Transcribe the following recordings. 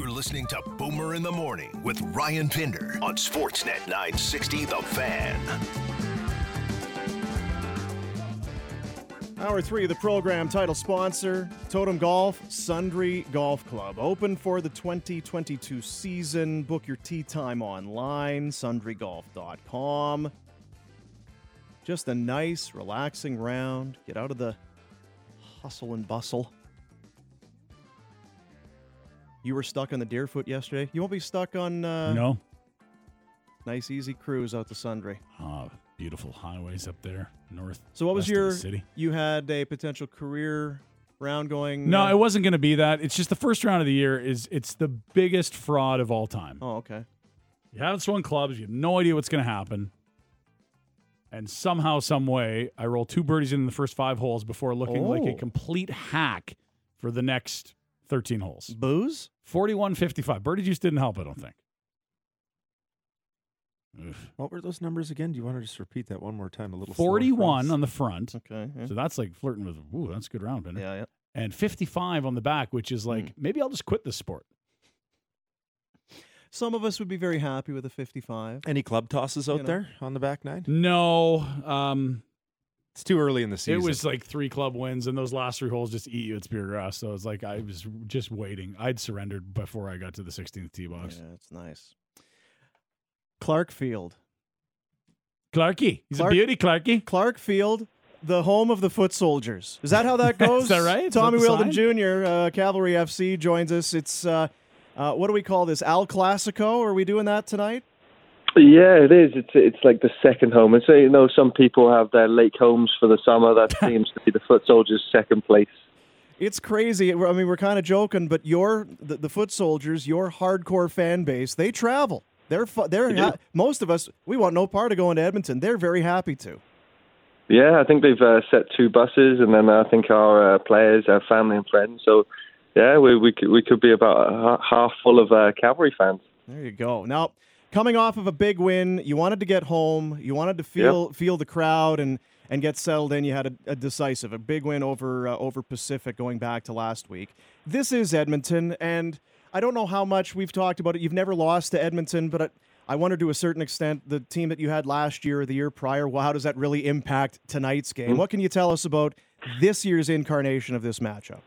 You're listening to Boomer in the Morning with Ryan Pinder on Sportsnet 960 The Fan. Hour three of the program, title sponsor Totem Golf, Sundre Golf Club. Open for the 2022 season. Book your tee time online, sundregolf.com. Just a nice, relaxing round. Get out of the hustle and bustle. You were stuck on the Deerfoot yesterday. You won't be stuck on uh, No. nice, easy cruise out to Sundre. Ah, beautiful highways up there, north. So, what was west of the your? city? You had a potential career round going. No, uh, it wasn't going to be that. It's just the first round of the year is it's the biggest fraud of all time. Oh, okay. You haven't swung clubs. You have no idea what's going to happen. And somehow, some way, I roll two birdies in the first five holes before looking like a Oh. complete hack for the next 13 holes. Booze? 41 55. Birdie juice didn't help, I don't think. Ugh. What were those numbers again? Do you want to just repeat that one more time? A little. 41 on the front. Okay. Yeah. So that's like flirting with, ooh, that's a good round, Bender. yeah, yeah. And 55 on the back, which is like, maybe I'll just quit this sport. Some of us would be very happy with a 55. Any club tosses out know. there on the back nine? No, um, It's too early in the season. it was like three club wins, and those last three holes just eat you at Speargrass. So it's like I was just waiting. I'd surrendered before I got to the 16th tee box. Yeah, it's nice. Clarke Field. Clarky, he's Clark- a beauty, Clarky. Clarke Field, the home of the foot soldiers. Is that how that goes? Is that right? Is Tommy the Wheeldon sign? Jr., uh, Cavalry FC, joins us. It's, uh, uh, what do we call this? Al Classico? Are we doing that tonight? Yeah, it is. It's it's like the second home. And so you know, some people have their lake homes for the summer. That seems to be the foot soldiers' second place. It's crazy. I mean, we're kind of joking, but your the, the foot soldiers, your hardcore fan base, they travel. They're fu- they're ha- most of us. We want no part of going to Edmonton. They're very happy to. Yeah, I think they've uh, set two buses, and then I think our uh, players, our family and friends. So, yeah, we we could, we could be about ha- half full of uh, cavalry fans. There you go. Now, coming off of a big win, you wanted to get home. You wanted to feel feel the crowd and and get settled in. You had a, a decisive, a big win over uh, over Pacific going back to last week. This is Edmonton, and I don't know how much we've talked about it. You've never lost to Edmonton, but I, I wonder to a certain extent the team that you had last year or the year prior. Well, how does that really impact tonight's game? What can you tell us about this year's incarnation of this matchup?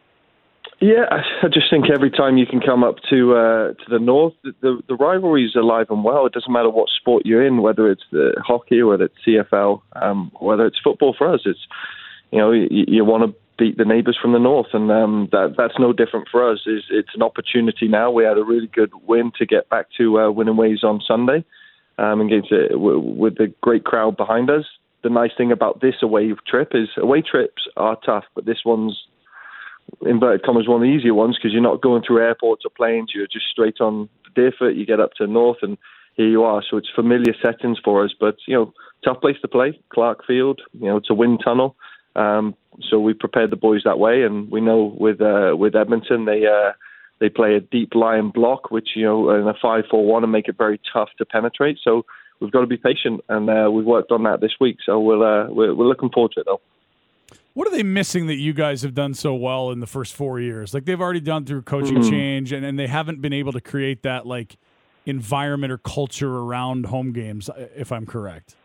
Yeah, I- I just think every time you can come up to uh, to the north, the, the rivalry is alive and well. It doesn't matter what sport you're in, whether it's the hockey, whether it's CFL, um, whether it's football. For us, it's you know you, you want to beat the neighbours from the north, and um, that that's no different for us. Is it's an opportunity now. We had a really good win to get back to uh, winning ways on Sunday, um, against it w- with the great crowd behind us. The nice thing about this away trip is away trips are tough, but this one's inverted commas one of the easier ones because you're not going through airports or planes. You're just straight on Deerfoot. You get up to north, and here you are. So it's familiar settings for us. But you know, tough place to play, Clarke Field. You know, it's a wind tunnel. Um, so we prepared the boys that way, and we know with uh, with Edmonton they. Uh, they play a deep line block, which you know, in a five-four-one, and make it very tough to penetrate. So we've got to be patient, and uh, we've worked on that this week. So we'll, uh, we're, we're looking forward to it, though. What are they missing that you guys have done so well in the first four years? Like they've already done through coaching Mhm. change, and, and they haven't been able to create that like environment or culture around home games. If I'm correct.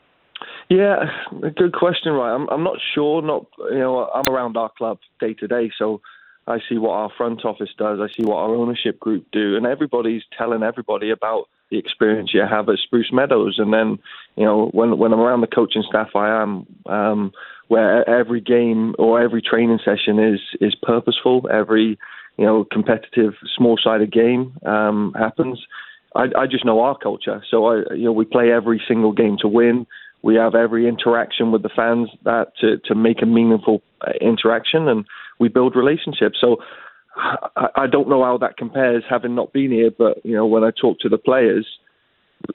Yeah, good question, right? I'm I'm not sure. Not you know, I'm around our club day to day, so I see what our front office does. I see what our ownership group do, and everybody's telling everybody about the experience you have at Spruce Meadows. And then, you know, when when I'm around the coaching staff, I am um, where every game or every training session is is purposeful. Every you know competitive small sided game um, happens. I, I just know our culture, so I you know we play every single game to win. We have every interaction with the fans that to to make a meaningful uh, interaction, and we build relationships. So I, I don't know how that compares, having not been here. But you know, when I talk to the players,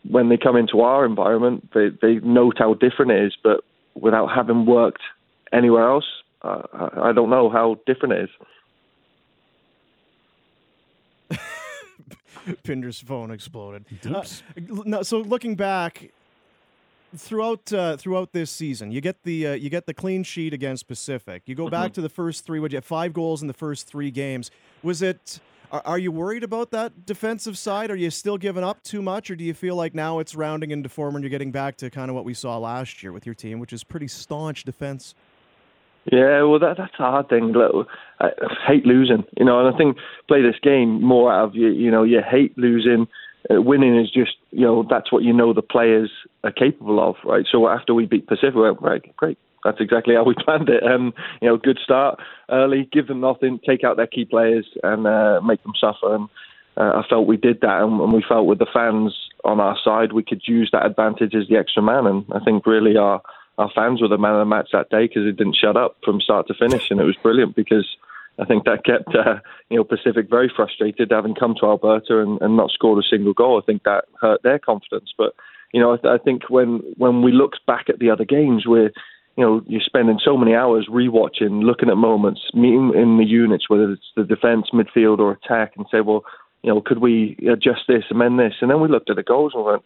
when they come into our environment, they they note how different it is. But without having worked anywhere else, uh, I I don't know how different it is. Pinder's phone exploded. Uh, no, so looking back throughout uh, throughout this season, you get the uh, you get the clean sheet against Pacific. You go back to the first three. Would you have five goals in the first three games? Was it? Are, are you worried about that defensive side? Are you still giving up too much, or do you feel like now it's rounding into form and you're getting back to kind of what we saw last year with your team, which is pretty staunch defense? Yeah, well, that, that's a hard thing. Look, I hate losing, you know, and I think play this game more out of you. You know, you hate losing. Uh, winning is just, you know, that's what you know the players are capable of, right? So after we beat Pacific, we're, right, great, that's exactly how we planned it. And you know, good start early, give them nothing, take out their key players, and uh, make them suffer. And uh, I felt we did that, and, and we felt with the fans on our side, we could use that advantage as the extra man. And I think really our our fans were the man of the match that day because it didn't shut up from start to finish, and it was brilliant because. I think that kept uh, you know Pacific very frustrated, having come to Alberta and, and not scored a single goal. I think that hurt their confidence. But you know, I, th- I think when when we look back at the other games, we're you know, you're spending so many hours rewatching, looking at moments, meeting in the units, whether it's the defence, midfield, or attack, and say, well, you know, could we adjust this, amend this? And then we looked at the goals and went,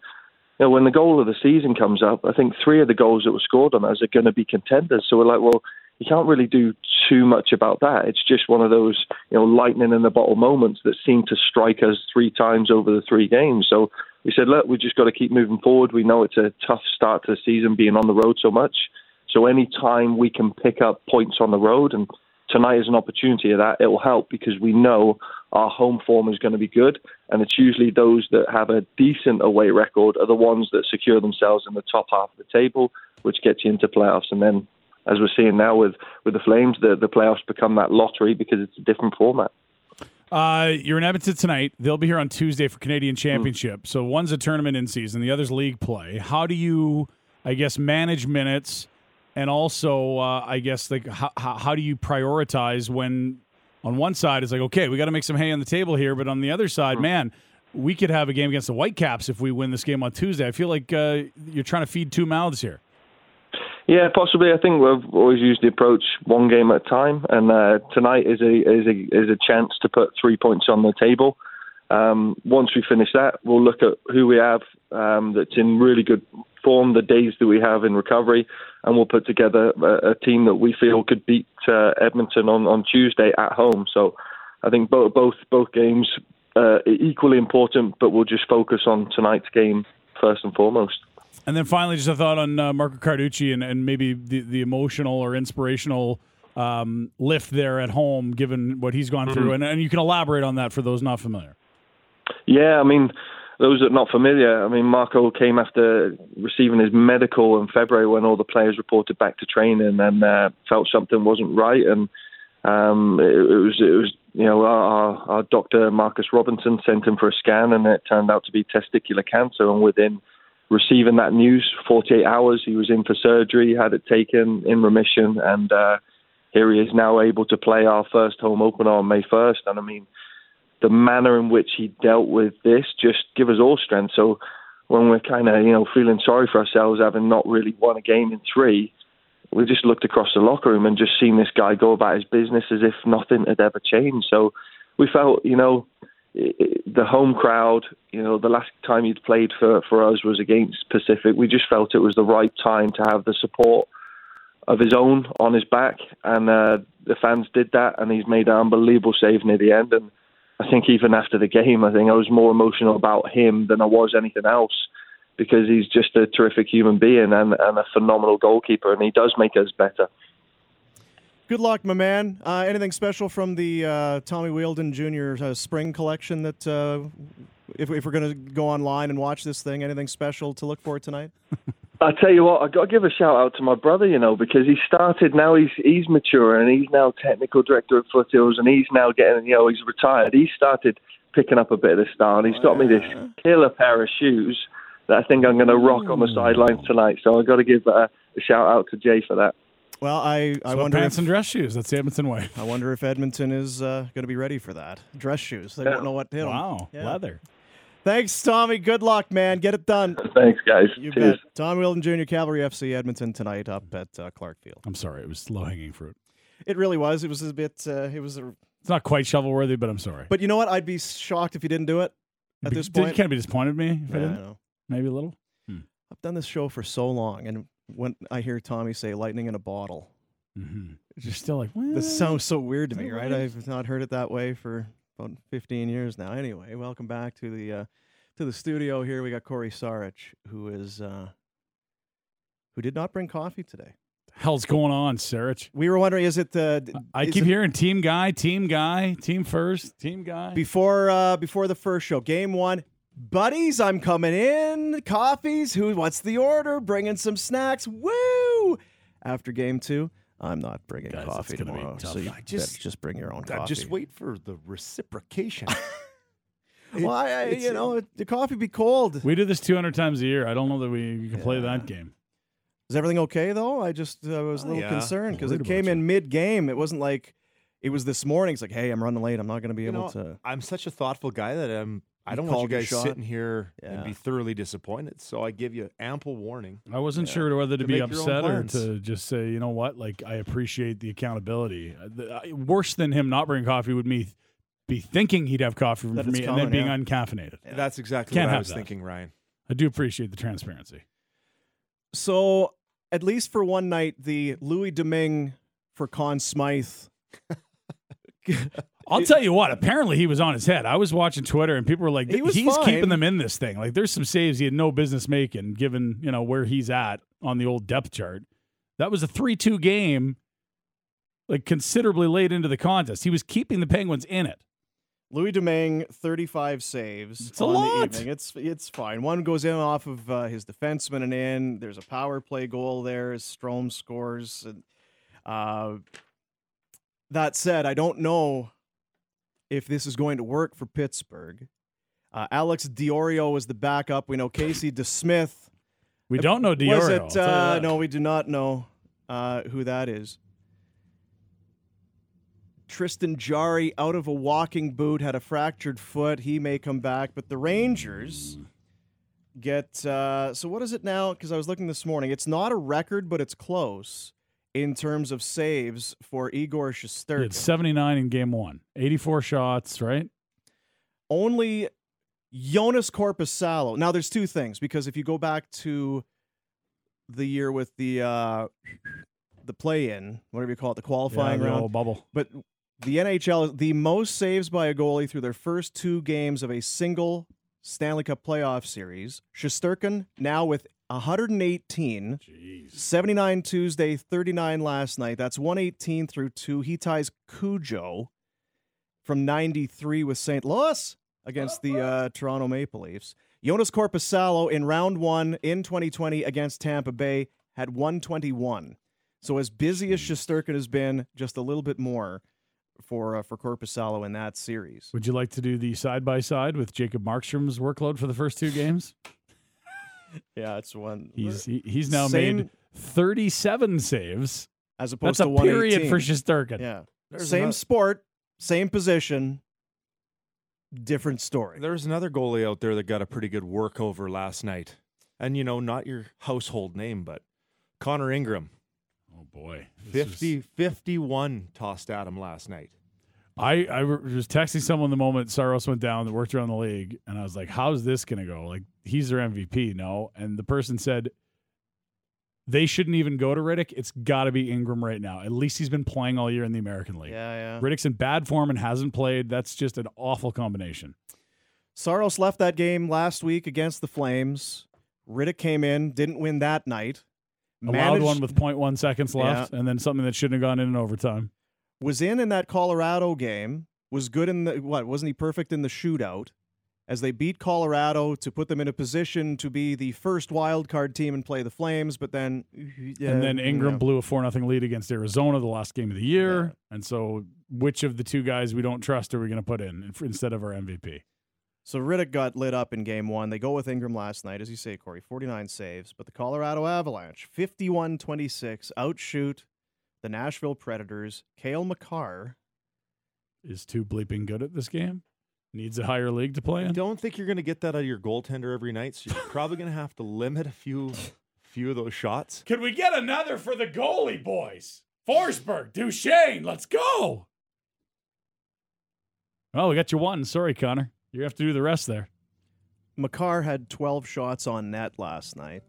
you know, when the goal of the season comes up, I think three of the goals that were scored on us are going to be contenders. So we're like, well, you can't really do too much about that. It's just one of those, you know, lightning in the bottle moments that seem to strike us three times over the three games. So we said, look, we just got to keep moving forward. We know it's a tough start to the season being on the road so much. So any time we can pick up points on the road, and tonight is an opportunity of that, it will help because we know our home form is going to be good, and it's usually those that have a decent away record are the ones that secure themselves in the top half of the table, which gets you into playoffs. And then, as we're seeing now with with the Flames, the the playoffs become that lottery because it's a different format. Uh, you're in Edmonton tonight. They'll be here on Tuesday for Canadian Championship. Mm. So one's a tournament in season, the other's league play. How do you, I guess, manage minutes? And also uh, I guess like how, how do you prioritize when on one side it's like okay we got to make some hay on the table here, but on the other side, man, we could have a game against the Whitecaps if we win this game on Tuesday. I feel like uh, you're trying to feed two mouths here. Yeah, possibly. I think we've always used the approach one game at a time, and uh, tonight is a is a is a chance to put three points on the table. Um, once we finish that, we'll look at who we have um, that's in really good form, the days that we have in recovery, and we'll put together a, a team that we feel could beat uh, Edmonton on, on Tuesday at home. So I think both both both games uh, equally important, but we'll just focus on tonight's game first and foremost. And then finally, just a thought on uh, Marco Carducci and, and maybe the, the emotional or inspirational um, lift there at home, given what he's gone mm-hmm. through. And, and you can elaborate on that for those not familiar. Yeah, I mean, those that are not familiar, I mean, Marco came after receiving his medical in February when all the players reported back to training and uh, felt something wasn't right, and um, it, it, was it was you know our, our doctor Marcus Robinson sent him for a scan, and it turned out to be testicular cancer, and within receiving that news, 48 hours, he was in for surgery, had it taken, in remission, and uh, here he is now able to play our first home opener on May 1st, and I mean the manner in which he dealt with this just give us all strength. So when we're kind of you know feeling sorry for ourselves having not really won a game in three, we just looked across the locker room and just seen this guy go about his business as if nothing had ever changed. So we felt you know the home crowd, you know, the last time he'd played for, for us was against Pacific. We just felt it was the right time to have the support of his own on his back, and uh, the fans did that, and he's made an unbelievable save near the end. And I think even after the game, I think I was more emotional about him than I was anything else because he's just a terrific human being and, and a phenomenal goalkeeper, and he does make us better. Good luck, my man. Uh, anything special from the uh, Tommy Wheeldon Jr. Uh, spring collection that, uh, if, if we're going to go online and watch this thing, anything special to look for tonight? I tell you what, I got to give a shout out to my brother, you know, because he started now. He's he's mature and he's now technical director of Foothills, and he's now getting, you know, he's retired. He started picking up a bit of the style, and he's got me this killer pair of shoes that I think I'm going to rock on the sidelines tonight. So I got to give a, a shout out to Jay for that. Well, I, I so wonder pants if, and dress shoes. That's the Edmonton way. I wonder if Edmonton is uh, going to be ready for that. Dress shoes. They yeah. don't know what to do. Wow, yeah. leather. Thanks, Tommy. Good luck, man. Get it done. Thanks, guys. You Cheers. bet. Tom Wheeldon Jr., Cavalry FC, Edmonton tonight up at uh, Clarke Field. I'm sorry, it was low hanging fruit. It really was. It was a bit. Uh, it was a. It's not quite shovel worthy, but I'm sorry. But you know what? I'd be shocked if you didn't do it at this point. You can't be disappointed in me if yeah, I didn't. I know. Maybe a little. Hmm. I've done this show for so long, and when I hear Tommy say "lightning in a bottle," mm-hmm. it's just still like this sounds so weird to me, right? I've not heard it that way for about 15 years now. Anyway, welcome back to the uh, to the studio. Here we got Corey Sarich, who is uh, who did not bring coffee today. Hell's going on, Sarich? We were wondering, is it the? I is keep it hearing team guy, team guy, team first, team guy. before uh, before the first show, game one. Buddies, I'm coming in. Coffees. Who? What's the order? Bringing some snacks. Woo! After game two, I'm not bringing Guys, it's coffee gonna be tomorrow. tough. So you I just just- just bring your own I coffee. just wait for the reciprocation. Well, I, I, It's- you know, the coffee be cold. we do this 200 times a year. I don't know that we can play that game. Is everything okay though? I just uh, was a Oh, little yeah. concerned because Worried it about came in mid game. It wasn't like it was this morning. It's like, hey, I'm running late. I'm not going to be You able know, to. I'm such a thoughtful guy that I'm. I don't want you guys shot. sitting here Yeah. and be thoroughly disappointed. So I give you ample warning. I wasn't Yeah. sure whether to, To be make your own upset or to just say, you know what, like I appreciate the accountability. Uh, the- I- Worse than him not bringing coffee would me be thinking he'd have coffee That for me coming, and then being yeah. uncaffeinated. Yeah. That's exactly Can't what I was that. thinking, Ryan. I do appreciate the transparency. So at least for one night, the Louis Domingue for Conn Smythe. I'll tell you what. Apparently, he was on his head. I was watching Twitter, and people were like, He "He's fine. keeping them in this thing." Like, there's some saves he had no business making, given you know where he's at on the old depth chart. That was a three-two game, like considerably late into the contest. He was keeping the Penguins in it. Louis Domingue, 35 saves It's a on lot. the evening. It's it's fine. One goes in off of uh, his defenseman and in. There's a power play goal there. Strome scores. And, uh, that said, I don't know if this is going to work for Pittsburgh. Uh, Alex D'Orio is the backup. We know Casey DeSmith. We don't know D'Orio. Was it? Uh, no, we do not know uh, who that is. Tristan Jarry out of a walking boot had a fractured foot. He may come back, but the Rangers get. Uh, so what is it now? Because I was looking this morning. It's not a record, but it's close in terms of saves for Igor He had 79 in game one, 84 shots, right? Only Jonas Korpisalo. Now there's two things because if you go back to the year with the uh, the play-in, whatever you call it, the qualifying yeah, round, bubble. but the NHL is the most saves by a goalie through their first two games of a single Stanley Cup playoff series. Shesterkin now with 118, Jeez. 79 Tuesday, 39 last night. That's 118 through two. He ties Cujo from 93 with St. Louis against the uh, Toronto Maple Leafs. Jonas Korpisalo in round one in 2020 against Tampa Bay had 121. So as busy as Shesterkin has been, just a little bit more for uh, for Korpisalo in that series. Would you like to do the side by side with Jacob Markstrom's workload for the first two games? Yeah, it's one. He's he, he's now Same- made 37 saves. as opposed That's a to period for Shesterkin. Yeah, There's same ano- sport, same position, different story. There's another goalie out there that got a pretty good work over last night. And, you know, not your household name, but Connor Ingram. Oh boy, This was- 50, 51 tossed at him last night. I I was texting someone the moment Saros went down that worked around the league, and I was like, "How's this going to go? Like, he's their MVP, no?" And the person said they shouldn't even go to Rittich. It's got to be Ingram right now. At least he's been playing all year in the American League. yeah, yeah. Rittich's in bad form and hasn't played. That's just an awful combination. Saros left that game last week against the Flames. Rittich came in, didn't win that night. Allowed Managed- one with 0.1 seconds left, and then something that shouldn't have gone in in overtime. Was in in that Colorado game. Was good in the what? Wasn't he perfect in the shootout? As they beat Colorado to put them in a position to be the first wild card team and play the Flames, but then yeah, and then Ingram yeah. blew a four nothing lead against Arizona the last game of the year. And so, which of the two guys we don't trust are we going to put in instead of our MVP? So Rittich got lit up in game one. They go with Ingram last night, as you say, Corey, 49 saves. But the Colorado Avalanche, 51 26, outshoot the Nashville Predators. Cale Makar. Is too bleeping good at this game. Needs a higher league to play I in. don't think you're going to get that out of your goaltender every night, so you're probably going to have to limit a few few of those shots. Can we get another for the goalie, boys? Forsberg, Duchene, let's go. Oh, we got you one. Sorry, Connor. You have to do the rest there. Makar had 12 shots on net last night.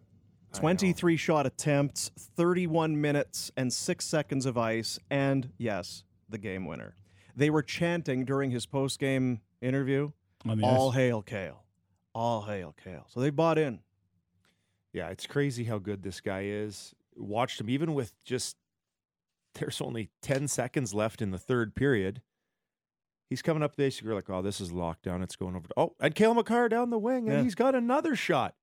I know. 23 shot attempts, 31 minutes and 6 seconds of ice, and yes, the game winner. they were chanting during his post game interview, oh, On the "All ice. hail Cale, all hail Cale." So they bought in. Yeah, it's crazy how good this guy is. Watched him even with just there's only 10 seconds left in the third period. He's coming up the ice. You're like, oh, this is lockdown. It's going over. To, oh, and Cale Makar down the wing, and Yeah. he's got another shot.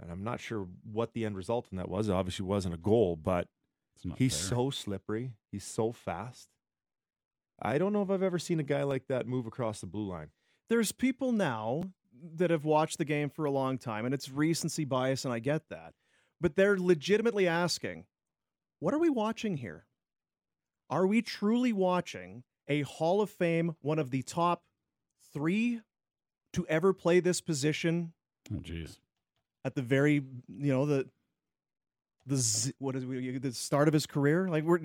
And I'm not sure what the end result in that was. It obviously wasn't a goal, but he's fair. so slippery. He's so fast. I don't know if I've ever seen a guy like that move across the blue line. There's people now that have watched the game for a long time, and it's recency bias, and I get that. But they're legitimately asking, what are we watching here? Are we truly watching a Hall of Fame, one of the top three to ever play this position Oh, jeez. At the very, you know, the the z- what is the start of his career? Like, we're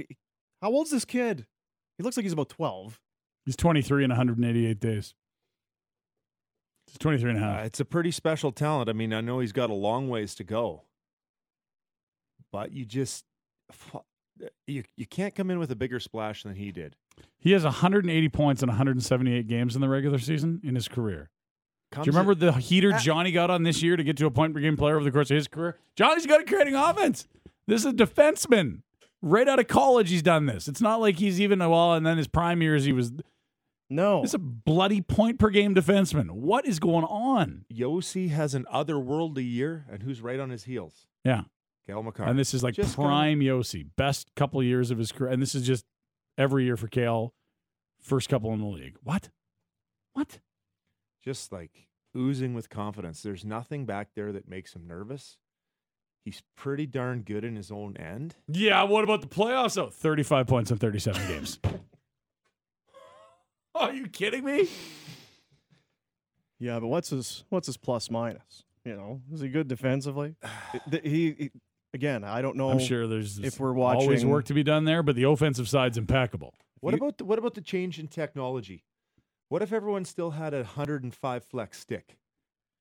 how old's this kid? He looks like he's about twelve. He's 23 in 188 days. It's 23 and a half. Uh, it's a pretty special talent. I mean, I know he's got a long ways to go, but you just you you can't come in with a bigger splash than he did. He has 180 points in 178 games in the regular season in his career. Do you remember in- the heater Ah. Johnny got on this year to get to a point per game player over the course of his career? Johnny's good at creating offense. This is a defenseman. Right out of college, he's done this. It's not like he's even well, and then his prime years, he was. No, It's a bloody point per game defenseman. What is going on? Josi has an otherworldly year, and who's right on his heels? Yeah, Cal Makar. and this is like Just prime Josi, best couple of years of his career, and this is just every year for Cale, first couple in the league. What? What? Just like oozing with confidence. There's nothing back there that makes him nervous. He's pretty darn good in his own end. Yeah, what about the playoffs? though? 35 points in 37 games. Are you kidding me? Yeah, but what's his what's his plus minus? You know, is he good defensively? It- he, he- again, I don't know. I'm sure there's if we're watching always watching- work to be done there, but the offensive side's impeccable. What You- about the, what about the change in technology? What if everyone still had a 105 flex stick?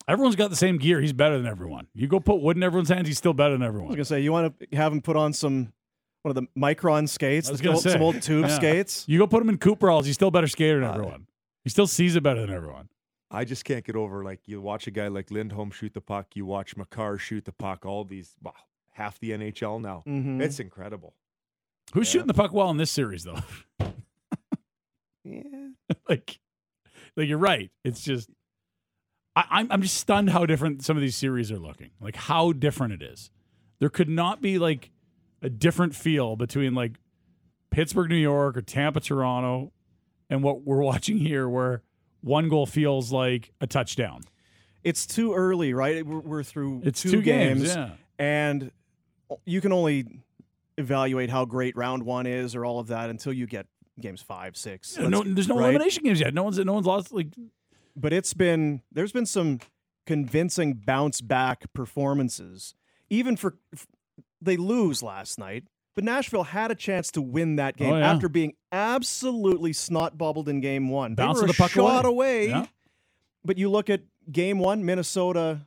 Everyone's got the same gear. He's better than everyone. You go put wood in everyone's hands, he's still better than everyone. I was gonna say you want to have him put on some one of the micron skates, I was the gonna old- some old tube yeah. skates. You go put him in Cooperalls, he's still a better skater than Uh, everyone. He still sees it better than everyone. I just can't get over like you watch a guy like Lindholm shoot the puck, you watch Makar shoot the puck. All these, wow, half the NHL now. Mhm. It's incredible. Who's Yeah. shooting the puck well in this series, though? Yeah, like, like you're right. It's just, I, I'm I'm just stunned how different some of these series are looking. Like how different it is. There could not be like a different feel between like Pittsburgh, New York, or Tampa, Toronto, and what we're watching here, where one goal feels like a touchdown. It's too early, right? We're, we're through It's two, two, games, games, yeah. and you can only evaluate how great round one is or all of that until you get games five, six. Yeah, no, there's no right? elimination games yet. No one's no one's lost. Like but it's been there's been some convincing bounce back performances even for f- they lose last night but nashville had a chance to win that game Oh, yeah. after being absolutely snot bubbled in game one Bouncing they were the puck shot away. away, Yeah. but you look at game one minnesota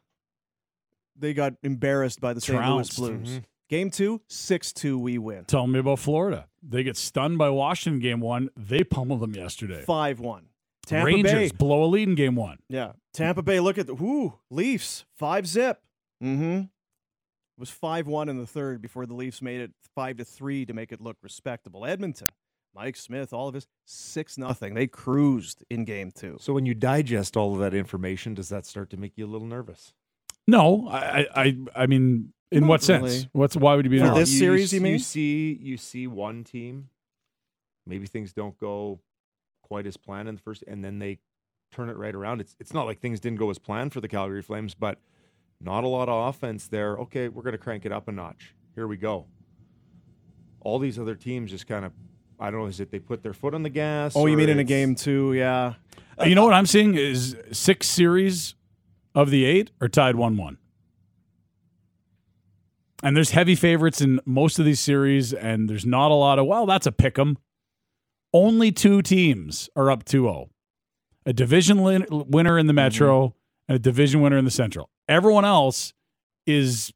they got embarrassed by the st louis Trounced. blues Mhm. Game two 6-2 we win tell me about Florida. They get stunned by Washington game one. They pummeled them yesterday. 5-1 tampa Rangers bay blow a lead in game one. Yeah. Tampa Bay, look at the whoo, Leafs, five zip. Mm-hmm. It was five one in the third before the Leafs made it five to three to make it look respectable. Edmonton, Mike Smith, all of his six nothing. They cruised in game two. So when you digest all of that information, does that start to make you a little nervous? No, I, I, I- I mean, in Not what sense? What's why would you be For nervous? this series, you you mean? see, you see one team, maybe things don't go quite as planned in the first, and then they turn it right around. It's it's not like things didn't go as planned for the Calgary Flames, but not a lot of offense there. Okay, we're going to crank it up a notch. Here we go. All these other teams just kind of, I don't know, is it they put their foot on the gas? Oh, you mean in a game two? Yeah. you know what I'm seeing is six series of the eight are tied one one. And there's heavy favorites in most of these series, and there's not a lot of, well, that's a pick 'em. Only two teams are up 2 0 a division lin- winner in the mm-hmm. Metro and a division winner in the Central. Everyone else is,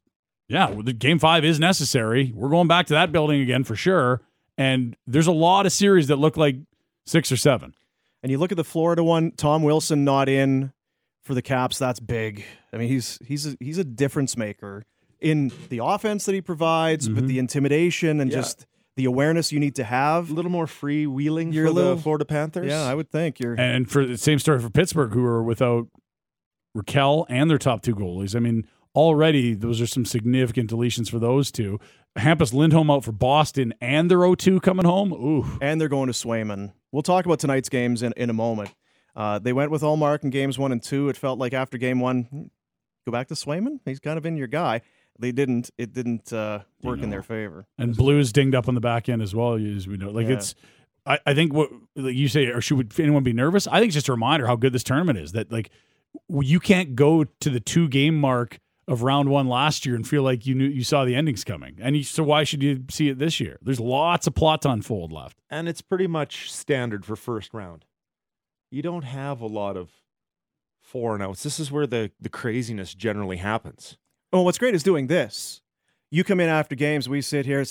yeah, the game five is necessary. We're going back to that building again for sure. And there's a lot of series that look like six or seven. And you look at the Florida one, Tom Wilson not in for the Caps. That's big. I mean, he's he's a, he's a difference maker in the offense that he provides, but Mhm. the intimidation and Yeah. just the awareness you need to have. A little more freewheeling You're for a little- the Florida Panthers. Yeah, I would think you're. And for the same story for Pittsburgh, who are without Rakell and their top two goalies. I mean, already those are some significant deletions for those two. Hampus Lindholm out for Boston and their 0-2 coming home. Ooh. and they're going to Swayman. We'll talk about tonight's games in, in a moment. Uh, they went with Ullmark in games one and two. It felt like after game one, hmm, go back to Swayman. He's kind of been your guy. They didn't. It didn't uh, work in their favor. And Blues dinged up on the back end as well, as we know. Like Yeah. it's, I, I think what like you say, or should anyone be nervous? I think it's just a reminder how good this tournament is. That like you can't go to the two game mark of round one last year and feel like you knew you saw the endings coming. And you, so why should you see it this year? There's lots of plot to unfold left. and it's pretty much standard for first round. You don't have a lot of four and outs. This is where the the craziness generally happens. Oh, what's great is doing this. You come in after games. We sit here.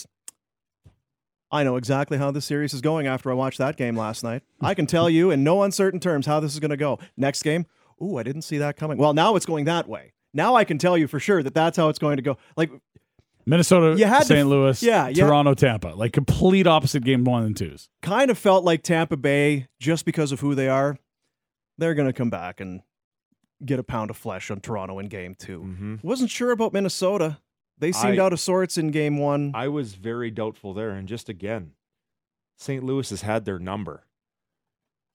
I know exactly how this series is going after I watched that game last night. I can tell you in no uncertain terms how this is going to go. Next game, ooh, I didn't see that coming. Well, now it's going that way. Now I can tell you for sure that that's how it's going to go. Like Minnesota, You had St. f- Louis, yeah, yeah. Toronto, Tampa, like complete opposite game one and twos. kind of felt like Tampa Bay, just because of who they are, they're going to come back and get a pound of flesh on Toronto in game 2 Mm-hmm. Wasn't sure about Minnesota. They seemed I- out of sorts in game one. I was very doubtful there, and just again, St. Louis has had their number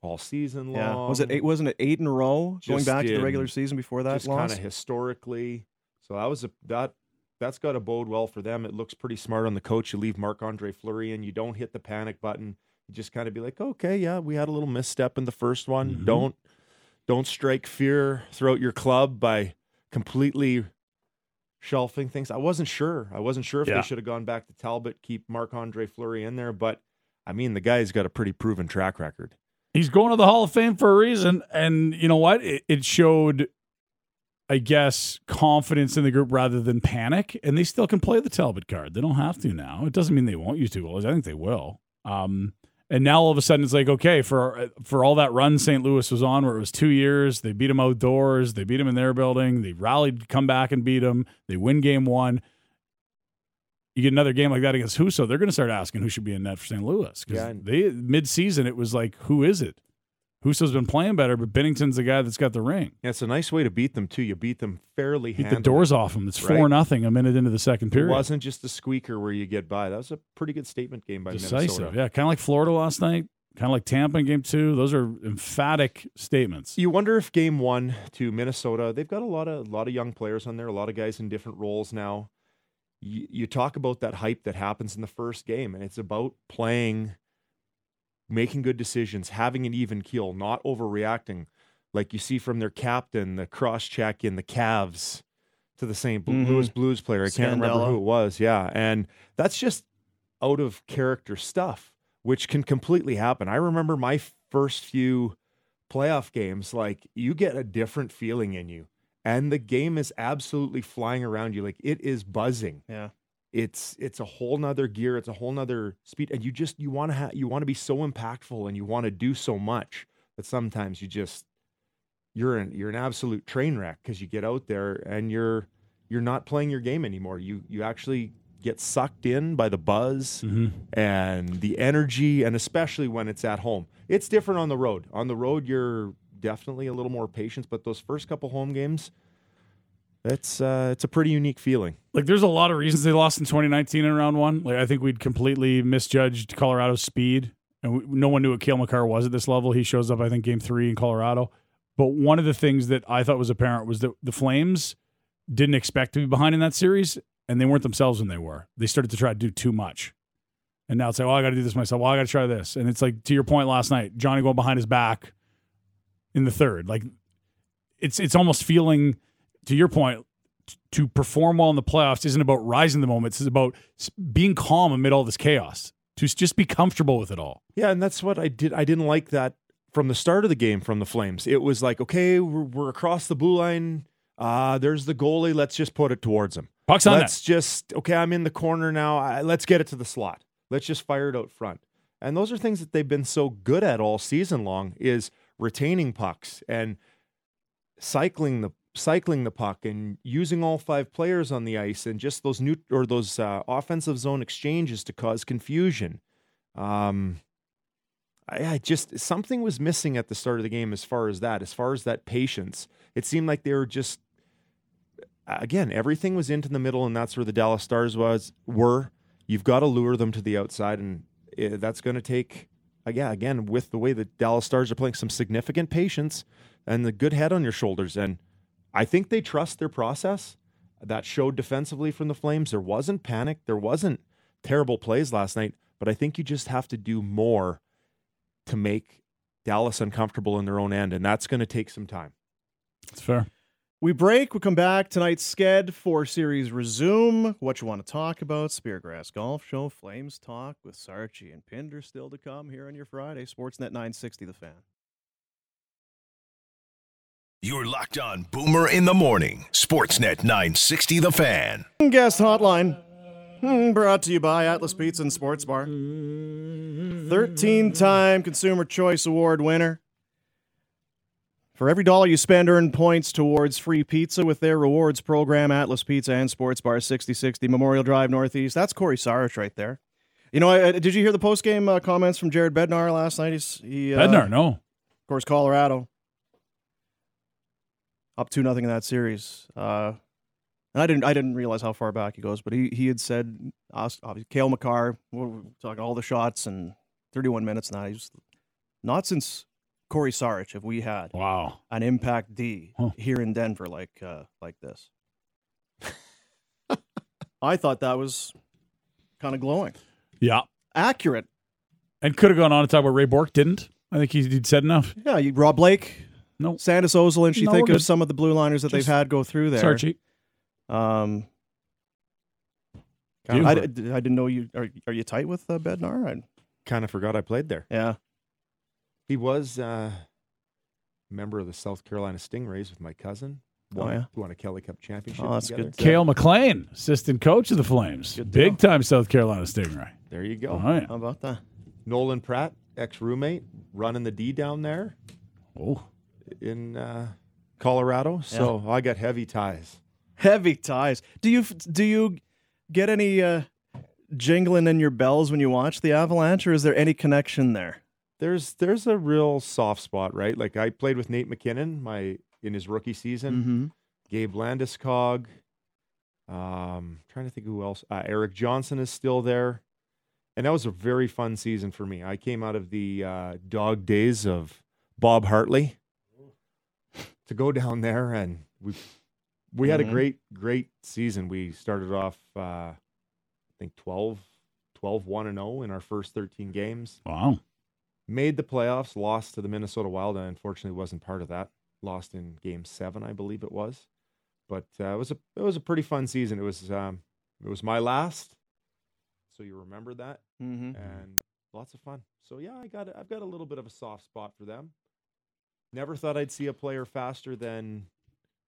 all season long. yeah, was it eight? Wasn't it eight in a row going Just back to the regular season before that just kind of historically. So that was a that that's got to bode well for them. It looks pretty smart on the coach. You leave Marc Andre Fleury in. You don't hit the panic button. You just kind of be like, okay, yeah, we had a little misstep in the first one. Mhm. Don't don't strike fear throughout your club by completely shelving things. I wasn't sure. I wasn't sure if Yeah. they should have gone back to Talbot, keep Marc Andre Fleury in there, but I mean, the guy's got a pretty proven track record. He's going to the Hall of Fame for a reason. And you know what? It, it showed, I guess, confidence in the group rather than panic. And they still can play the Talbot card. They don't have to now. It doesn't mean they won't use two goalies. I think they will. Um, and now all of a sudden it's like, okay, for for all that run St. Louis was on, where it was two years, they beat them outdoors, they beat them in their building, they rallied, come back and beat them, they win game one. You get another game like that against Husso, they're going to start asking who should be in net for St. Louis because Yeah, they mid-season it was like, who is it? Husso's been playing better, but Binnington's the guy that's got the ring. Yeah, it's a nice way to beat them too. You beat them fairly Beat the doors off them. It's Right. four nothing a minute into the second period. It wasn't just a squeaker where you get by. That was a pretty good statement game by decisive. Minnesota. Yeah, kind of like Florida last night, kind of like Tampa in game two. Those are emphatic statements. You wonder if game one to Minnesota, they've got a lot of a lot of young players on there, a lot of guys in different roles now. You, you talk about that hype that happens in the first game, and it's about playing, making good decisions, having an even keel, not overreacting, like you see from their captain, the cross check in the Cavs to the St. Mhm. Louis Blues player. I can't remember who it was. Yeah, and that's just out of character stuff, which can completely happen. I remember my first few playoff games, like you get a different feeling in you. And the game is absolutely flying around you. Like it is buzzing. yeah. It's it's a whole nother gear. It's a whole nother speed. And you just you want to have you want to be so impactful and you want to do so much that sometimes you just you're an you're an absolute train wreck because you get out there and you're you're not playing your game anymore. You you actually get sucked in by the buzz Mhm. and the energy, and especially when it's at home. It's different on the road. On the road, you're definitely a little more patient, but those first couple home games, it's uh, it's a pretty unique feeling. Like, there's a lot of reasons they lost in 2019 in round one. Like, I think we'd completely misjudged Colorado's speed, and we, no one knew what Cale Makar was at this level. He shows up, I think, game three in Colorado. But one of the things that I thought was apparent was that the Flames didn't expect to be behind in that series, and they weren't themselves when they were. They started to try to do too much. And now it's like, oh, I got to do this myself. Well, I got to try this. And it's like, to your point last night, Johnny going behind his back in the third. Like, it's it's almost feeling, to your point, t- to perform well in the playoffs isn't about rising the moments. It's about being calm amid all this chaos. To just be comfortable with it all. Yeah, and that's what I did. I didn't like that from the start of the game from the Flames. It was like, okay, we're, we're across the blue line. Uh, there's the goalie. Let's just put it towards him. Pucks on that. let's just okay. I'm in the corner now. I, let's get it to the slot. Let's just fire it out front. And those are things that they've been so good at all season long is retaining pucks and cycling the cycling the puck and using all five players on the ice and just those new or those uh, offensive zone exchanges to cause confusion. Um, I, I just something was missing at the start of the game as far as that, as far as that patience. It seemed like they were just again everything was into the middle, and that's where the Dallas Stars was were. You've got to lure them to the outside, and eh, that's going to take. Yeah, again, with the way the Dallas Stars are playing, some significant patience and the good head on your shoulders. And I think they trust their process. That showed defensively from the Flames. There wasn't panic. There wasn't terrible plays last night. But I think you just have to do more to make Dallas uncomfortable in their own end. And that's going to take some time. It's fair. We break. We come back. Tonight's sked. Four series resume. What you want to talk about? Speargrass Golf Show. Flames talk with Sarchi and Pinder still to come here on your Friday. Sportsnet 960 The Fan. You're locked on Boomer in the Morning. Sportsnet 960 The Fan. Guest hotline. Hmm, Brought to you by Atlas Pizza and Sports Bar. 13 time Consumer Choice Award winner. For every dollar you spend, earn points towards free pizza with their rewards program, Atlas Pizza and Sports Bar 6060 Memorial Drive Northeast. That's Corey Sarich right there. You know, I, did you hear the post game uh, comments from Jared Bednar last night? He's, he, uh, Bednar, no. Of course, Colorado. Up to nothing in that series. Uh, and I didn't I didn't realize how far back he goes, but he, he had said us- obviously Cale Makar, we're talking all the shots and 31 minutes now. He's not since Corey Sarich have we had Wow. an impact D Huh. here in Denver like uh, like this. I thought that was kind of glowing, Yeah. accurate. And could have gone on to talk about Ray Bourque, didn't. I think he, he'd said enough. Yeah, you, Rob Blake, No. Sandus Ozil, and you No, think of some of the blue liners that Just they've had go through there. Sarchi. Um, You. I, I didn't know you are. Are you tight with uh, Bednar? I, Kind of forgot I played there. yeah. He was uh, a member of the South Carolina Stingrays with my cousin. Oh, yeah? who won a Kelly Cup championship Oh, that's together. good. Cail MacLean, assistant coach of the Flames. Big time South Carolina Stingray. There you go. Oh, yeah. How about that? Nolan Pratt, ex roommate, running the D down there Oh. In uh, Colorado. So I got heavy ties. Heavy ties. Do you do you get any uh, jingling in your bells when you watch the Avalanche, or is there any connection there? There's there's a real soft spot, right? Like I played with Nate MacKinnon my in his rookie season. Mm-hmm. Gabe Landeskog. Um, trying to think who else. Uh, Erik Johnson is still there, and that was a very fun season for me. I came out of the uh, dog days of Bob Hartley to go down there, and we we had a Mhm. great great season. We started off, uh, I think 12, 12 1 and zero in our first thirteen games Wow. made the playoffs, lost to the Minnesota Wild. I unfortunately wasn't part of that. Lost in Game Seven, I believe it was. But uh, it was a it was a pretty fun season. It was um, it was my last, so you remember that, Mm-hmm. and lots of fun. So yeah, I got I've got a little bit of a soft spot for them. Never thought I'd see a player faster than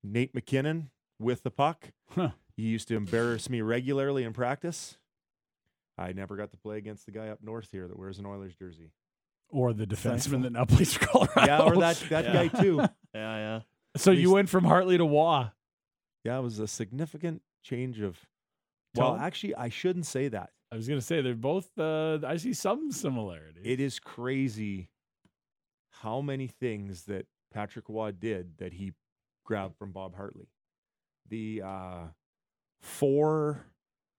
Nate MacKinnon with the puck. Huh. He used to embarrass me regularly in practice. I never got to play against the guy up north here that wears an Oilers jersey. Or the Thankful. defenseman that now plays for Colorado. Yeah, or that that Yeah. guy too. Yeah, yeah. So you went from Hartley to Roy. Yeah, it was a significant change of. Well, Tone? actually, I shouldn't say that. I was gonna say they're both. Uh, I see some similarity. It is crazy how many things that Patrick Roy did that he grabbed from Bob Hartley. The uh, four,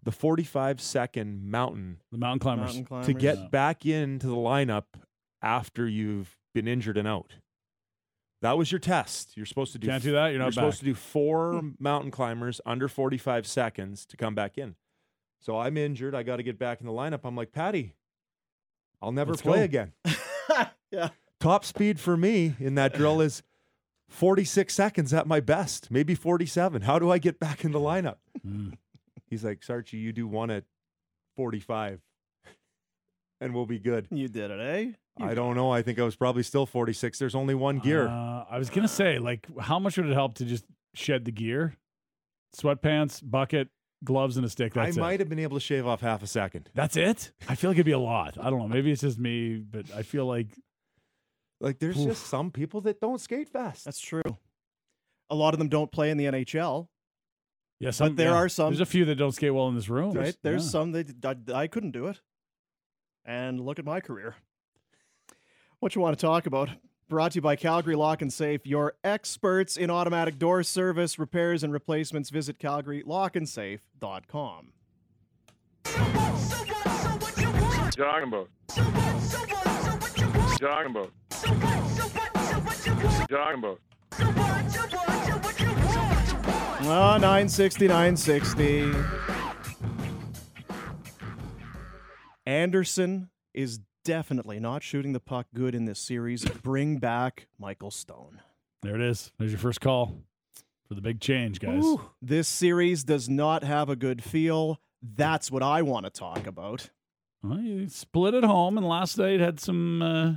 the forty-five second mountain the mountain climbers. Mountain climbers. to get Yeah. back into the lineup after you've been injured and out. That was your test. You're supposed to do. Can't do that. You're You're not back. supposed to do four mountain climbers under 45 seconds to come back in. So I'm injured. I got to get back in the lineup. I'm like, Patty, I'll never Let's play go." again. yeah. Top speed for me in that drill is 46 seconds at my best, maybe 47. How do I get back in the lineup? Mm. He's like, Sarchi, you do one at 45 and we'll be good. You did it, eh? You I don't know. I think I was probably still 46. There's only one gear. Uh, I was gonna say, like, how much would it help to just shed the gear, sweatpants, bucket, gloves and a stick. That's I it. might have been able to shave off half a second. That's it. I feel like it'd be a lot. I don't know. Maybe it's just me, but I feel like Like there's Oof. just some people that don't skate fast. That's true. A lot of them don't play in the NHL, yeah. Some, there yeah. are some- There's a few that don't skate well in this room. right? There's Yeah. some that I, I couldn't do it. And look at my career. What you want to talk about? Brought to you by Calgary Lock and Safe, your experts in automatic door service, repairs, and replacements. Visit calgarylockandsafe.com. Talking about. Talking about. Talking about. Ah, 960, 960. Andersson is definitely not shooting the puck good in this series. Bring back Michael Stone. There it is. There's your first call for the big change, guys. Ooh, this series does not have a good feel. That's what I want to talk about. Well, you split at home, and last night had some uh,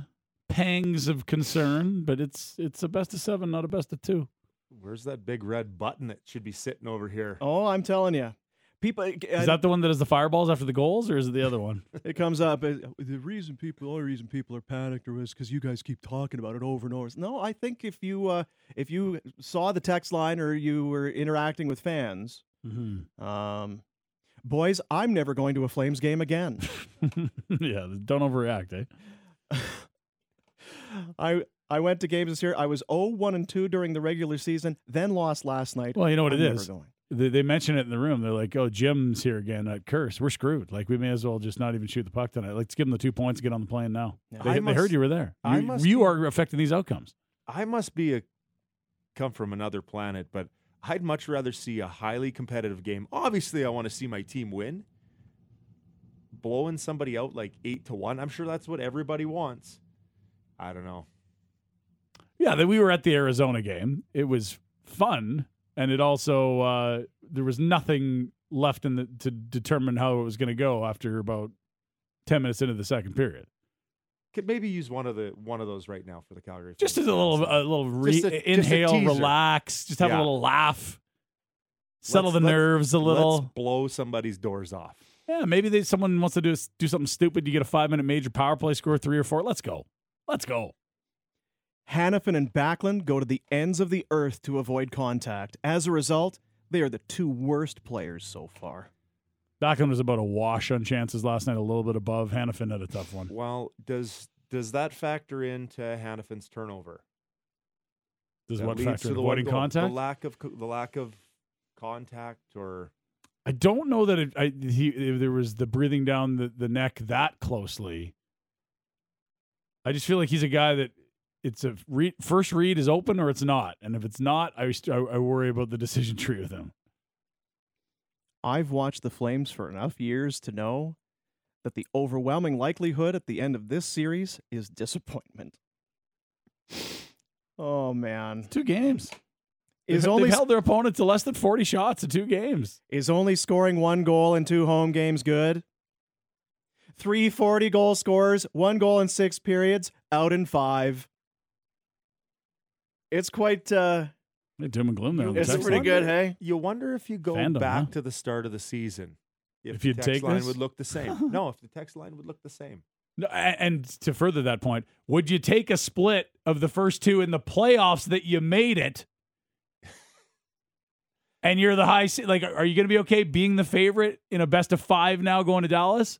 pangs of concern, but it's it's a best of seven, not a best of two. Where's that big red button that should be sitting over here? Oh, I'm telling you. People, Is that the one that has the fireballs after the goals, or is it the other one? it comes up. uh, The reason people, the only reason people are panicked or is because you guys keep talking about it over and over. No, I think if you uh, if you saw the text line or you were interacting with fans, mm-hmm. um, boys, I'm never going to a Flames game again. yeah, don't overreact, eh? I I went to games this year. I was 0 1 and 2 during the regular season, then lost last night. Well, you know what I'm it is. They, they mention it in the room. They're like, "Oh, Jim's here again at Curse. We're screwed. Like we may as well just not even shoot the puck tonight. Let's give them the two points. and Get on the plane now. Yeah. They, I they heard you were there. I You, must you be- are affecting these outcomes. I must be a come from another planet, but I'd much rather see a highly competitive game. Obviously, I want to see my team win. Blowing somebody out like eight to one, I'm sure that's what everybody wants. I don't know. Yeah, that we were at the Arizona game. It was fun, and it also uh, there was nothing left in the to determine how it was going to go after about ten minutes into the second period. Could maybe use one of the one of those right now for the Calgary. Just as a little a little re- a- inhale, relax, just have a little laugh, settle Let's- the nerves a little. Let's blow somebody's doors off. Yeah, maybe they, someone wants to do do something stupid. You get a five minute major power play, score three or four. Let's go. Let's go. Hanifin and Backlund go to the ends of the earth to avoid contact. As a result, they are the two worst players so far. Backlund was about a wash on chances last night, a little bit above. Hanifin had a tough one. Well, does does that factor into Hanifin's turnover? Does That what factor to the avoiding goal? contact? The lack of the lack of contact, or I don't know that it, I, he there was the breathing down the, the neck that closely. I just feel like he's a guy that it's a re, first read is open or it's not, and if it's not, I, I I worry about the decision tree with him. I've watched the Flames for enough years to know that the overwhelming likelihood at the end of this series is disappointment. Oh man. Two games. Is They've- only they've held their opponent to less than forty shots in two games. is only scoring one goal in two home games good? 340 goal scorers, one goal in six periods, out in five. It's quite uh doom and gloom there. on the it's text pretty line. good, hey? you wonder if you go Fandom, back huh? to the start of the season, if, If you'd text take line this? would look the same. no, if the text line would look the same. No, and to further that point, would you take a split of the first two in the playoffs that you made it? And you're the high se- like are you going to be okay being the favorite in a best of 5 now going to Dallas?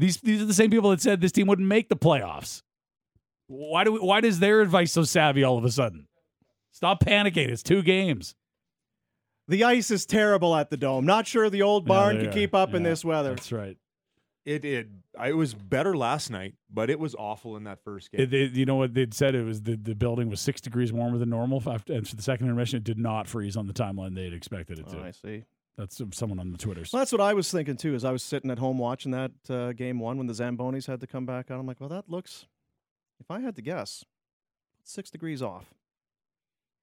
These these are the same people that said this team wouldn't make the playoffs. Why do we, why does their advice so savvy all of a sudden? Stop panicking. It's two games. The ice is terrible at the dome. Not sure the old barn they can are. keep up in this weather. That's right. It it it was better last night, but it was awful in that first game. It, they, you know what they'd said? It was the, the building was six degrees warmer than normal. After, and for the second intermission, it did not freeze on the timeline they'd expected it to. Oh, I see. That's someone on the Twitters. Well, that's what I was thinking too. As I was sitting at home watching that uh, game one when the Zambonis had to come back out, I'm like, well, that looks. If I had to guess, six degrees off.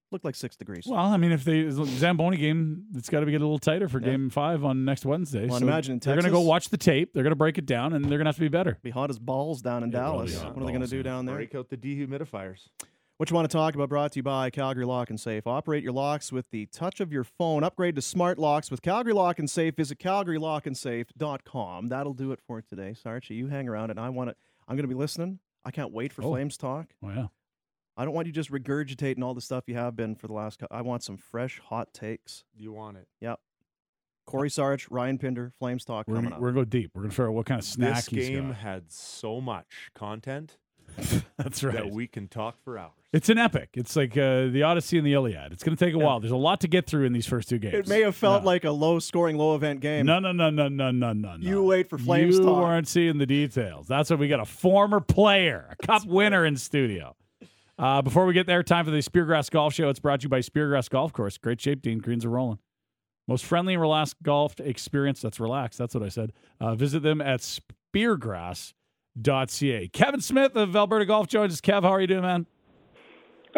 Looked like six degrees. Well, I mean, if the Zamboni game, it's got to be get a little tighter for Yeah. Game Five on next Wednesday. Well, so imagine in they're going to go watch the tape. They're going to break it down, and they're going to have to be better. be hot as balls down in It Dallas. What are they going to do down there? Break out the dehumidifiers. What you want to talk about brought to you by Calgary Lock and Safe. Operate your locks with the touch of your phone. Upgrade to smart locks with Calgary Lock and Safe. Visit calgarylockandsafe.com. That'll do it for today. Sarchi, you hang around and I want to I'm going to be listening. I can't wait for Oh. Flames talk. Oh yeah. I don't want you just regurgitating all the stuff you have been for the last cou- I want some fresh hot takes. You want it. Yep. Cory Sarich, Ryan Pinder, Flames talk We're coming gonna, up. we're gonna go deep. We're gonna figure out what kind of snack this he's game got. had so much content That's right. that we can talk for hours. It's an epic. It's like uh, the Odyssey and the Iliad. It's going to take a while. There's a lot to get through in these first two games. It may have felt Yeah. like a low scoring, low event game. no, no, no, no, no, no, no. You wait for Flames You talk. weren't seeing the details. That's what we got. A former player, a cup winner in studio. Uh, before we get there, time for the Speargrass Golf Show. It's brought to you by Speargrass Golf Course. Great shape, Dean. Greens are rolling. Most friendly and relaxed golf experience. That's relaxed. That's what I said. Uh, visit them at speargrass.ca. Kevin Smith of Alberta Golf joins us. Kev, how are you doing, man?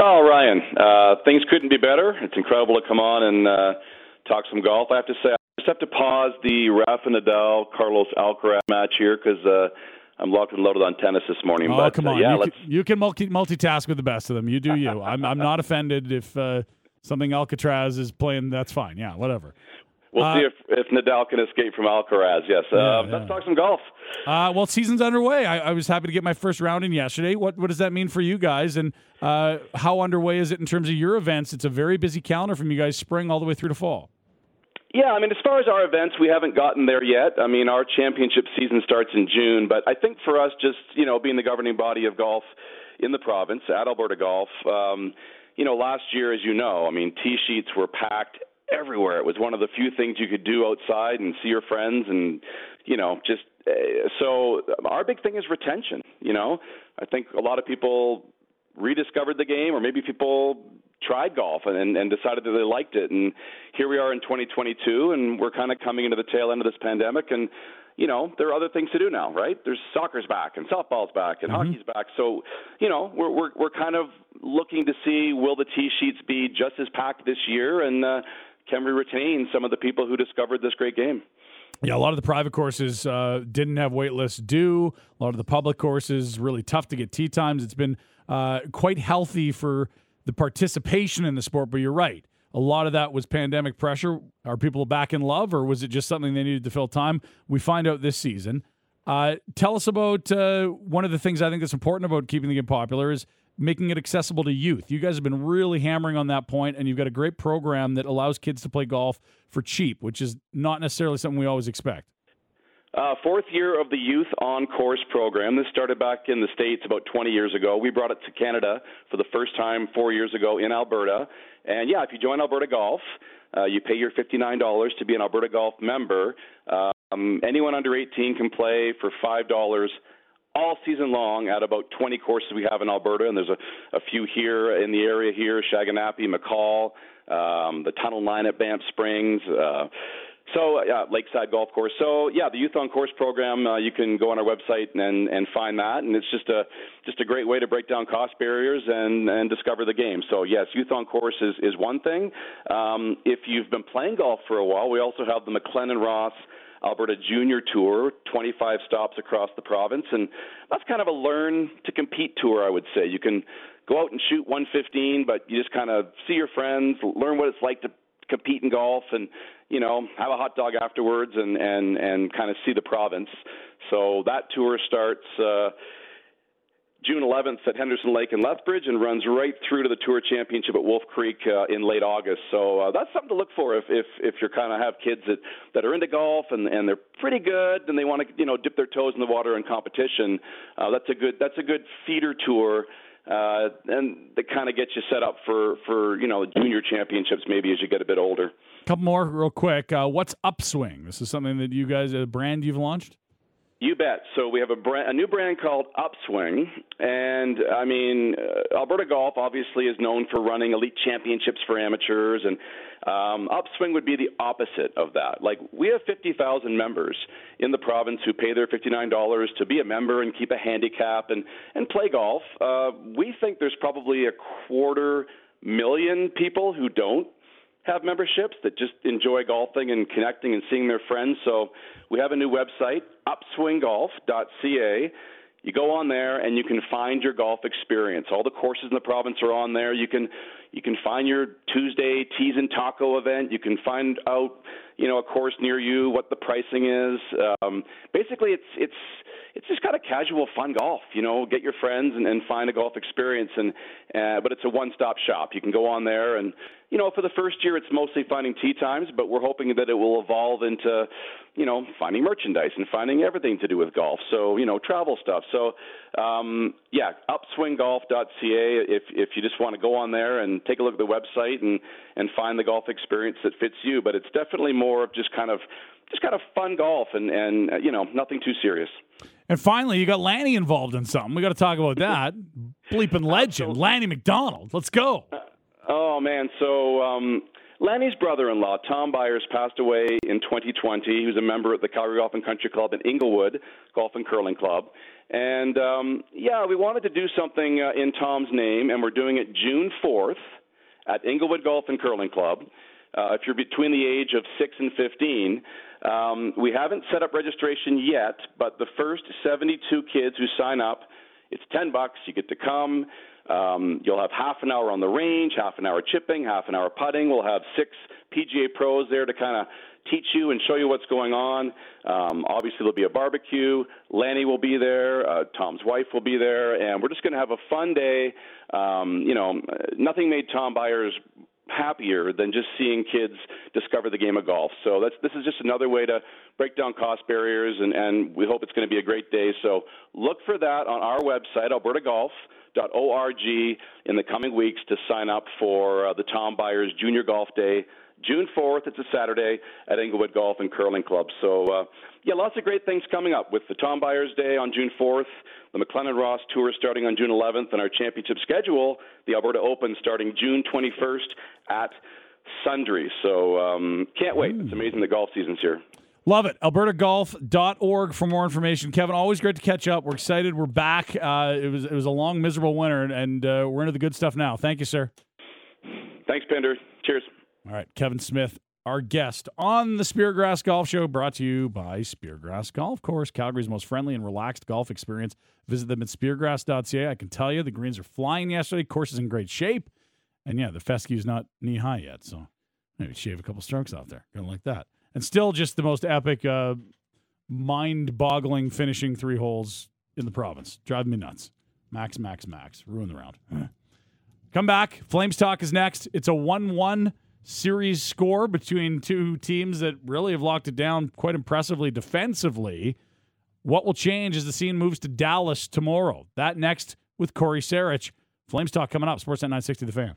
Oh, Ryan, uh, things couldn't be better. It's incredible to come on and uh, talk some golf. I have to say, I just have to pause the Rafa Nadal Carlos Alcaraz match here because uh, I'm locked and loaded on tennis this morning. Oh, but come uh, on. yeah, you, let's. can, you can multi- multitask with the best of them. You do you. I'm, I'm not offended if uh, something Alcatraz is playing. That's fine. Yeah, whatever. We'll uh, see if, if Nadal can escape from Alcaraz. Yes. Uh, Yeah, Let's talk some golf. Uh, well, season's underway. I, I was happy to get my first round in yesterday. What what does that mean for you guys? And uh, how underway is it in terms of your events? It's a very busy calendar from you guys, spring all the way through to fall. Yeah, I mean, as far as our events, we haven't gotten there yet. I mean, our championship season starts in June, but I think for us, just you know, being the governing body of golf in the province at Alberta Golf, um, you know, last year, as you know, I mean, tee sheets were packed everywhere. It was one of the few things you could do outside and see your friends, and you know, just uh, so our big thing is retention. You know, I think a lot of people rediscovered the game, or maybe people tried golf and, and, decided that they liked it. And here we are in 2022, and we're kind of coming into the tail end of this pandemic. And you know, there are other things to do now, right? There's soccer's back, and softball's back, and hockey's back. So, you know, we're we're we're kind of looking to see will the tee sheets be just as packed this year, and uh, can we retain some of the people who discovered this great game? Yeah, a lot of the private courses uh, didn't have wait lists due. A lot of the public courses really tough to get tee times. It's been uh, quite healthy for the participation in the sport. But you're right, a lot of that was pandemic pressure. Are people back in love, or was it just something they needed to fill time? We find out this season. Uh, tell us about uh, one of the things I think that's important about keeping the game popular is making it accessible to youth. You guys have been really hammering on that point, and you've got a great program that allows kids to play golf for cheap, which is not necessarily something we always expect. Uh, fourth year of the Youth on Course program. This started back in the States about 20 years ago. We brought it to Canada for the first time four years ago in Alberta. And yeah, if you join Alberta Golf, uh, you pay your $59 to be an Alberta Golf member. Um, anyone under 18 can play for $5 all season long at about 20 courses we have in Alberta, and there's a, a few here in the area here, Shaganappi, McCall, um, the Tunnel Nine at Banff Springs. Uh, so yeah, Lakeside Golf Course. So yeah, the Youth on Course program. Uh, you can go on our website and and find that, and it's just a just a great way to break down cost barriers and and discover the game. So yes, Youth on Course is is one thing. Um, if you've been playing golf for a while, we also have the McLennan Ross. Alberta Junior Tour, 25 stops across the province, and that's kind of a learn to compete tour, I would say. You can go out and shoot 115, but you just kind of see your friends, learn what it's like to compete in golf, and you know have a hot dog afterwards, and and and kind of see the province. So that tour starts. Uh, June 11th at Henderson Lake in Lethbridge and runs right through to the Tour Championship at Wolf Creek uh, in late August. So uh, that's something to look for if if if you're kind of have kids that that are into golf and and they're pretty good and they want to you know dip their toes in the water in competition. Uh, that's a good that's a good feeder tour. Uh, and that kind of gets you set up for, for you know junior championships maybe as you get a bit older. couple more real quick. Uh, what's Upswing? This is something that you guys, a brand you've launched? You bet. So we have a brand, a new brand called Upswing, and I mean, uh, Alberta Golf obviously is known for running elite championships for amateurs, and um, Upswing would be the opposite of that. Like we have 50,000 members in the province who pay their $59 to be a member and keep a handicap and and play golf. Uh, we think there's probably a quarter million people who don't have memberships that just enjoy golfing and connecting and seeing their friends. So we have a new website, upswinggolf.ca. You go on there and you can find your golf experience. All the courses in the province are on there. You can you can find your Tuesday teas and taco event. You can find out, you know, a course near you, what the pricing is. Um, basically, it's it's it's just kind of casual, fun golf. You know, get your friends and, and find a golf experience. And uh, but it's a one-stop shop. You can go on there, and you know, for the first year, it's mostly finding tee times, but we're hoping that it will evolve into, you know, finding merchandise and finding everything to do with golf. So you know, travel stuff. So um, yeah, upswinggolf.ca. If if you just want to go on there and take a look at the website and and find the golf experience that fits you, but it's definitely more of just kind of just kind of fun golf and and uh, you know nothing too serious. And finally, you got Lanny involved in something. We got to talk about that. Bleeping legend, Lanny McDonald. Let's go. Oh man, so um, Lanny's brother-in-law, Tom Byers, passed away in 2020. He was a member at the Calgary Golf and Country Club in Inglewood Golf and Curling Club. And um, yeah, we wanted to do something uh, in Tom's name, and we're doing it June 4th at Inglewood Golf and Curling Club. Uh, if you're between the age of 6 and 15, um, we haven't set up registration yet, but the first 72 kids who sign up, it's 10 bucks. You get to come. Um, you'll have half an hour on the range, half an hour chipping, half an hour putting. We'll have six PGA pros there to kind of teach you and show you what's going on. Um, obviously, there'll be a barbecue. Lanny will be there. Uh, Tom's wife will be there, and we're just going to have a fun day. Um, you know, nothing made Tom Byers happier than just seeing kids discover the game of golf. So that's this is just another way to break down cost barriers, and, and we hope it's going to be a great day. So look for that on our website, Alberta Golf org in the coming weeks to sign up for uh, the Tom Byers Junior Golf Day. June 4th, it's a Saturday at Inglewood Golf and Curling Club. So, uh, yeah, lots of great things coming up with the Tom Byers Day on June 4th, the McLennan Ross Tour starting on June 11th, and our championship schedule, the Alberta Open, starting June 21st at Sundre. So, um, can't wait. It's amazing the golf season's here. Love it. AlbertaGolf.org for more information. Kevin, always great to catch up. We're excited. We're back. Uh, it was it was a long, miserable winter, and uh, we're into the good stuff now. Thank you, sir. Thanks, Pinder. Cheers. All right, Kevin Smith, our guest on the Speargrass Golf Show, brought to you by Speargrass Golf Course, Calgary's most friendly and relaxed golf experience. Visit them at speargrass.ca. I can tell you the greens are flying yesterday. Course is in great shape, and yeah, the fescue's not knee high yet, so maybe shave a couple strokes off there. Gonna like that and still just the most epic, uh, mind-boggling finishing three holes in the province. Driving me nuts. Max, max, max. Ruin the round. Come back. Flames talk is next. It's a one-one series score between two teams that really have locked it down quite impressively defensively. What will change as the scene moves to Dallas tomorrow? That next with Cory Sarich. Flames talk coming up. Sportsnet 960 The Fan.